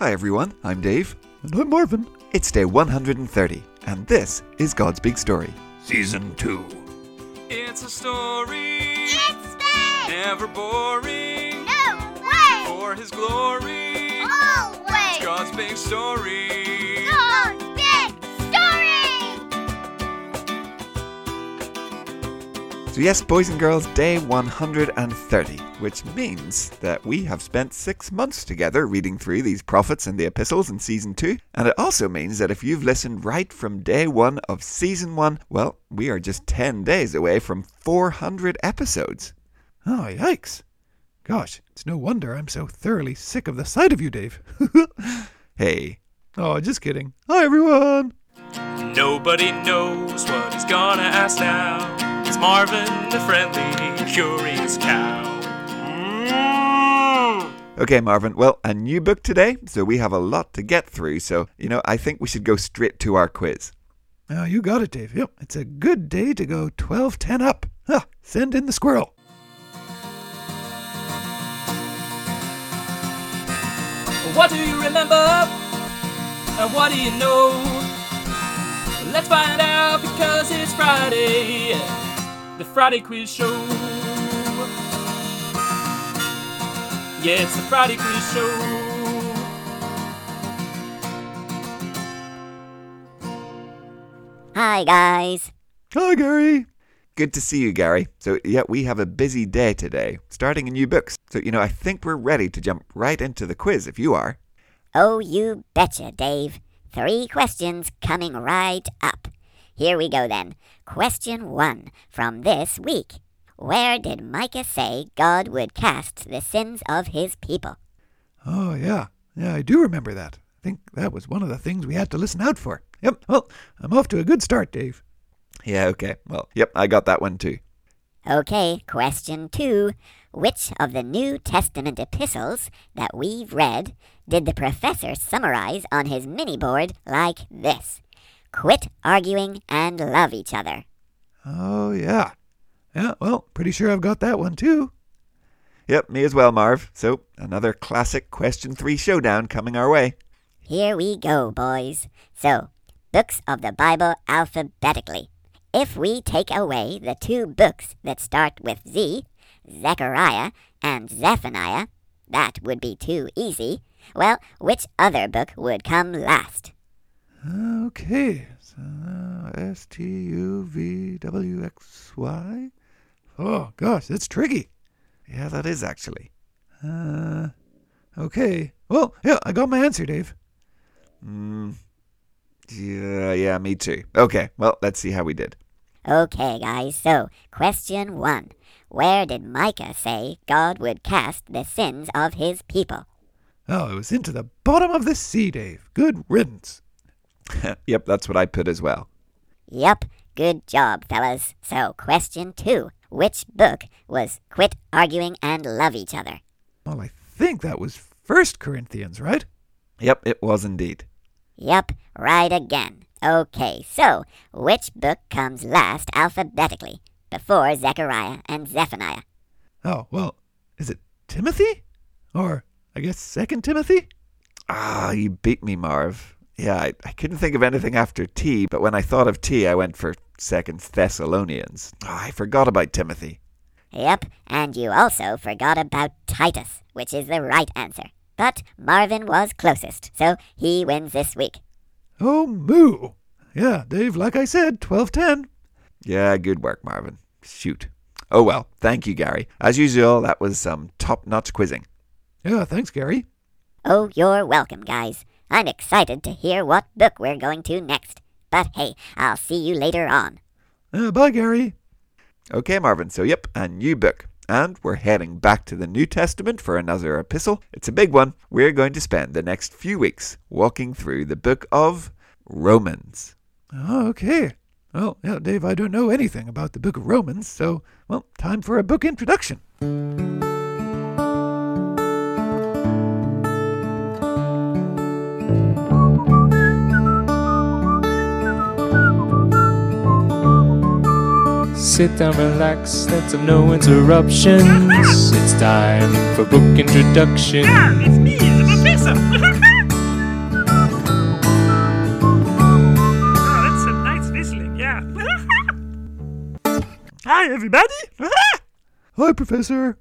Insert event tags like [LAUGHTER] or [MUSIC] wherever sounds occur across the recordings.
Hi everyone, I'm Dave. And I'm Marvin. It's day 130, and this is God's Big Story. Season 2. It's a story, It's big! never boring. No way! For His glory, Always! God's big story. God's So, yes, boys and girls, day 130, which means that we have spent six months together reading through these prophets and the epistles in season two. And it also means that if you've listened right from day one of season one, well, we are just 10 days away from 400 episodes. Oh, yikes. Gosh, it's no wonder I'm so thoroughly sick of the sight of you, Dave. [LAUGHS] Hey, oh, just kidding. Hi, everyone. Nobody knows what he's gonna ask now. It's Marvin, the friendly, curious cow. Mm. Okay, Marvin. Well, a new book today, so we have a lot to get through. So, you know, I think we should go straight to our quiz. Oh, you got it, Dave. Yep, it's a good day to go 12 10 up. Huh, send in the squirrel. What do you remember? And what do you know? Let's find out because it's Friday. The Friday Quiz Show. Yeah, it's the Friday Quiz Show. Hi, guys. Hi, Gary. Good to see you, Gary. So, yeah, we have a busy day today, starting a new book. So, you know, I think we're ready to jump right into the quiz if you are. Oh, you betcha, Dave. Three questions coming right up. Here we go then. Question one from this week. Where did Micah say God would cast the sins of his people? Oh, yeah. Yeah, I do remember that. I think that was one of the things we had to listen out for. Yep, well, I'm off to a good start, Dave. Yeah, okay. Well, yep, I got that one too. Okay, question two. Which of the New Testament epistles that we've read did the professor summarize on his mini board like this? Quit arguing and love each other. Oh, yeah. Yeah, well, pretty sure I've got that one too. Yep, me as well, Marv. So, another classic question three showdown coming our way. Here we go, boys. So, books of the Bible alphabetically. If we take away the two books that start with Z, Zechariah and Zephaniah, that would be too easy. Well, which other book would come last? Okay. So, S T U V W X Y. Oh, gosh, that's tricky. Yeah, that is actually. Uh, okay. Well, yeah, I got my answer, Dave. Mm, yeah, yeah, me too. Okay, well, let's see how we did. Okay, guys, so question one. Where did Micah say God would cast the sins of his people? Oh, it was into the bottom of the sea, Dave. Good riddance. [LAUGHS] yep, that's what I put as well. Yup, good job, fellas. So, question two. Which book was Quit Arguing and Love Each Other? Well, I think that was First Corinthians, right? Yep, it was indeed. Yup, right again. Okay, so which book comes last alphabetically before Zechariah and Zephaniah? Oh, well, is it Timothy? Or, I guess, Second Timothy? Ah, you beat me, Marv. Yeah, I, I couldn't think of anything after T, but when I thought of T, I went for Second Thessalonians. Ah, I forgot about Timothy. Yep, and you also forgot about Titus, which is the right answer. But Marvin was closest, so he wins this week. Oh, moo. Yeah, Dave, like I said, 1210. Yeah, good work, Marvin. Shoot. Oh well, thank you, Gary. As usual, that was some top notch quizzing. Yeah, thanks, Gary. Oh, you're welcome, guys. I'm excited to hear what book we're going to next. But hey, I'll see you later on. Uh, bye, Gary. Okay, Marvin, so yep, a new book. And we're heading back to the New Testament for another epistle. It's a big one. We're going to spend the next few weeks walking through the book of Romans. Oh, okay. Well, yeah, Dave, I don't know anything about the book of Romans, so, well, time for a book introduction. Sit down, relax, Let's have no interruptions. it's time for book introduction. Yeah, it's me, the professor. [LAUGHS] oh, that's nice whistling, yeah. [LAUGHS] Hi, everybody. [LAUGHS] Hi, Professor.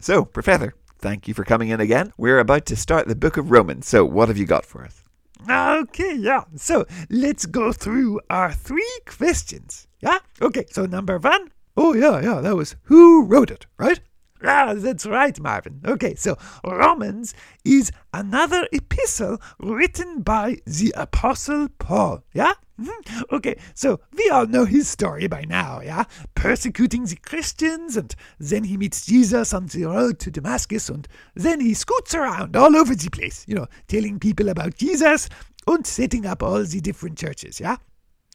So, Professor, thank you for coming in again. We're about to start the Book of Romans, so what have you got for us? Okay, yeah. So let's go through our three questions. Yeah? Okay, so number one. Oh, yeah, yeah, that was who wrote it, right? Ah, that's right, Marvin. Okay, so Romans is another epistle written by the Apostle Paul. Yeah? Mhm. Okay, so we all know his story by now, yeah? Persecuting the Christians, and then he meets Jesus on the road to Damascus, and then he scoots around all over the place, you know, telling people about Jesus and setting up all the different churches, yeah?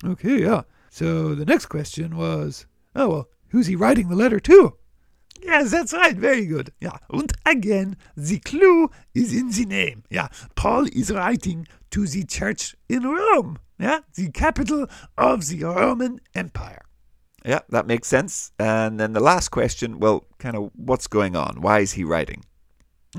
Okay, yeah. So the next question was, oh, well, who's he writing the letter to? Yes, that's right. Very good. Yeah. And again, the clue is in the name. Yeah. Paul is writing to the church in Rome. Yeah. The capital of the Roman Empire. Yeah, that makes sense. And then the last question, well, kind of what's going on? Why is he writing?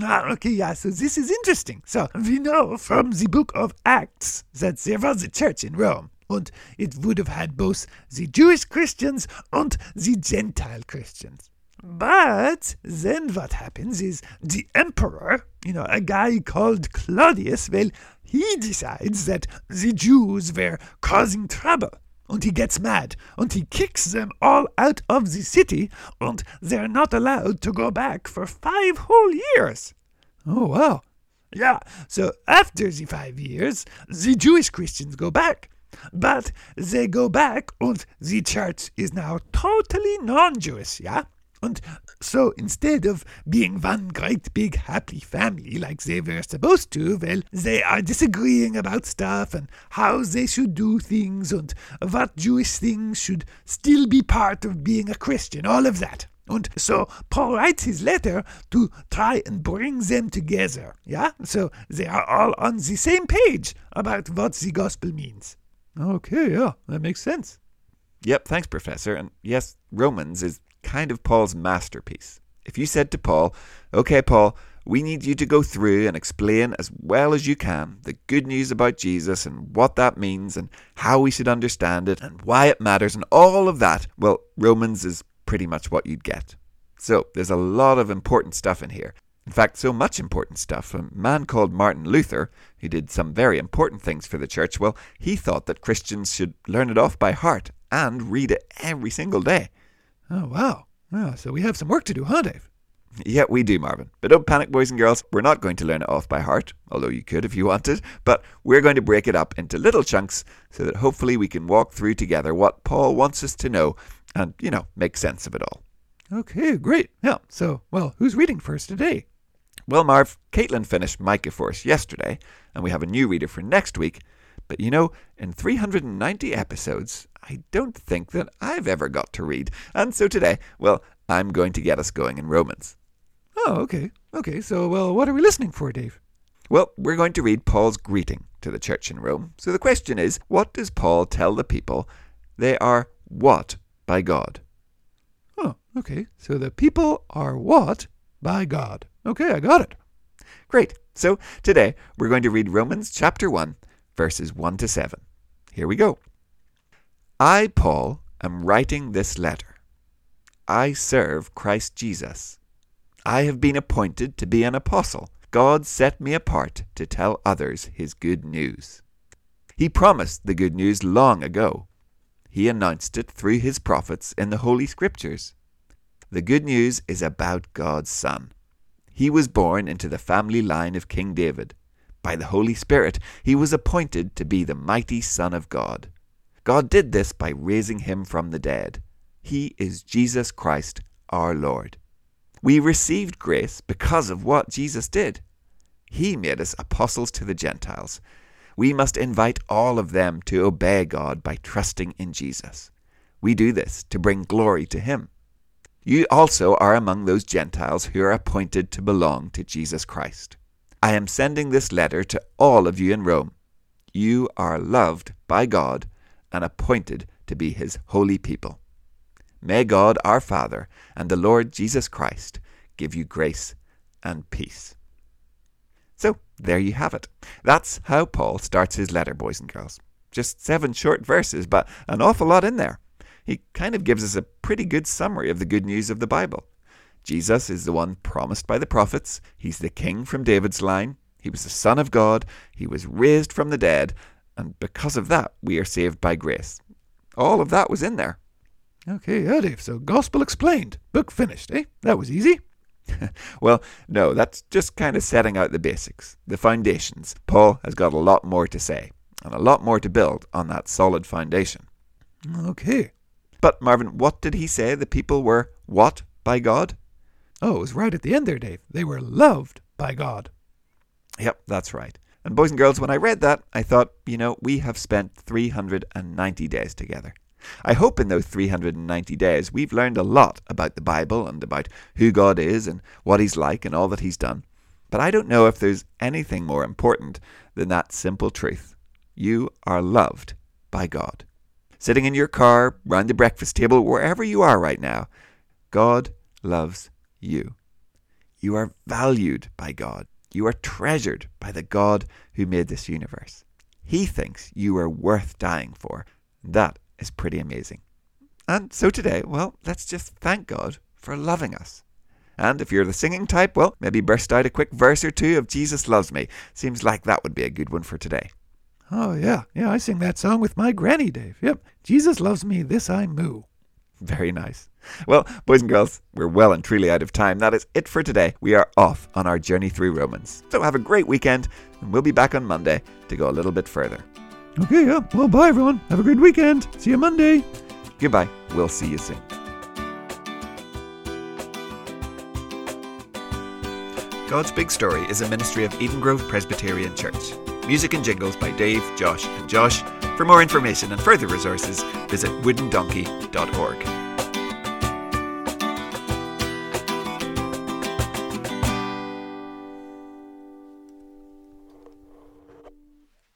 Ah, okay, yeah, so this is interesting. So, we know from the book of Acts that there was a church in Rome, and it would have had both the Jewish Christians and the Gentile Christians. But then what happens is the emperor, you know, a guy called Claudius, well, he decides that the Jews were causing trouble. And he gets mad, and he kicks them all out of the city, and they're not allowed to go back for five whole years. Oh, wow. Yeah, so after the five years, the Jewish Christians go back. But they go back, and the church is now totally non Jewish, yeah? And so instead of being one great big happy family like they were supposed to, well, they are disagreeing about stuff and how they should do things and what Jewish things should still be part of being a Christian, all of that. And so Paul writes his letter to try and bring them together, yeah? So they are all on the same page about what the gospel means. Okay, yeah, that makes sense. Yep, thanks, Professor. And yes, Romans is kind of Paul's masterpiece. If you said to Paul, okay, Paul, we need you to go through and explain as well as you can the good news about Jesus and what that means and how we should understand it and why it matters and all of that, well, Romans is pretty much what you'd get. So there's a lot of important stuff in here. In fact, so much important stuff. A man called Martin Luther, who did some very important things for the church, well, he thought that Christians should learn it off by heart and read it every single day. Oh, wow. Yeah, so we have some work to do, huh, Dave? Yeah, we do, Marvin. But don't panic, boys and girls. We're not going to learn it off by heart, although you could if you wanted. But we're going to break it up into little chunks so that hopefully we can walk through together what Paul wants us to know and, you know, make sense of it all. Okay, great. Yeah, so, well, who's reading first today? Well, Marv, Caitlin finished Micah for us yesterday, and we have a new reader for next week. But you know, in 390 episodes, I don't think that I've ever got to read. And so today, well, I'm going to get us going in Romans. Oh, okay. Okay, so, well, what are we listening for, Dave? Well, we're going to read Paul's greeting to the church in Rome. So the question is, what does Paul tell the people they are what by God? Oh, okay. So the people are what by God. Okay, I got it. Great. So today we're going to read Romans chapter 1, verses 1 to 7. Here we go. I, Paul, am writing this letter. I serve Christ Jesus. I have been appointed to be an apostle. God set me apart to tell others his good news. He promised the good news long ago. He announced it through his prophets in the Holy Scriptures. The good news is about God's Son. He was born into the family line of King David. By the Holy Spirit, he was appointed to be the mighty Son of God. God did this by raising him from the dead. He is Jesus Christ, our Lord. We received grace because of what Jesus did. He made us apostles to the Gentiles. We must invite all of them to obey God by trusting in Jesus. We do this to bring glory to Him. You also are among those Gentiles who are appointed to belong to Jesus Christ. I am sending this letter to all of you in Rome. You are loved by God and appointed to be His holy people. May God our Father and the Lord Jesus Christ give you grace and peace. So, there you have it. That's how Paul starts his letter, boys and girls. Just seven short verses, but an awful lot in there. He kind of gives us a pretty good summary of the good news of the Bible. Jesus is the one promised by the prophets. He's the king from David's line. He was the Son of God. He was raised from the dead. And because of that, we are saved by grace. All of that was in there. Okay, yeah, Dave. So, gospel explained. Book finished, eh? That was easy. [LAUGHS] Well, no, that's just kind of setting out the basics, the foundations. Paul has got a lot more to say, and a lot more to build on that solid foundation. Okay. But, Marvin, what did he say the people were what by God? Oh, it was right at the end there, Dave. They were loved by God. Yep, that's right. And, boys and girls, when I read that, I thought, you know, we have spent 390 days together. I hope in those 390 days we've learned a lot about the Bible and about who God is and what He's like and all that He's done. But I don't know if there's anything more important than that simple truth. You are loved by God. Sitting in your car, round the breakfast table, wherever you are right now, God loves you. You are valued by God. You are treasured by the God who made this universe. He thinks you are worth dying for. That is pretty amazing. And so today, well, let's just thank God for loving us. And if you're the singing type, well, maybe burst out a quick verse or two of Jesus Loves Me. Seems like that would be a good one for today. Oh, yeah. Yeah, I sing that song with my granny, Dave. Yep. Jesus loves me, this I moo. Very nice. Well, boys and girls, we're well and truly out of time. That is it for today. We are off on our journey through Romans. So have a great weekend, and we'll be back on Monday to go a little bit further. Okay, yeah. Well, bye, everyone. Have a great weekend. See you Monday. Goodbye. We'll see you soon. God's Big Story is a ministry of Eden Grove Presbyterian Church. Music and jingles by Dave, Josh, and Josh. For more information and further resources, visit woodendonkey.org.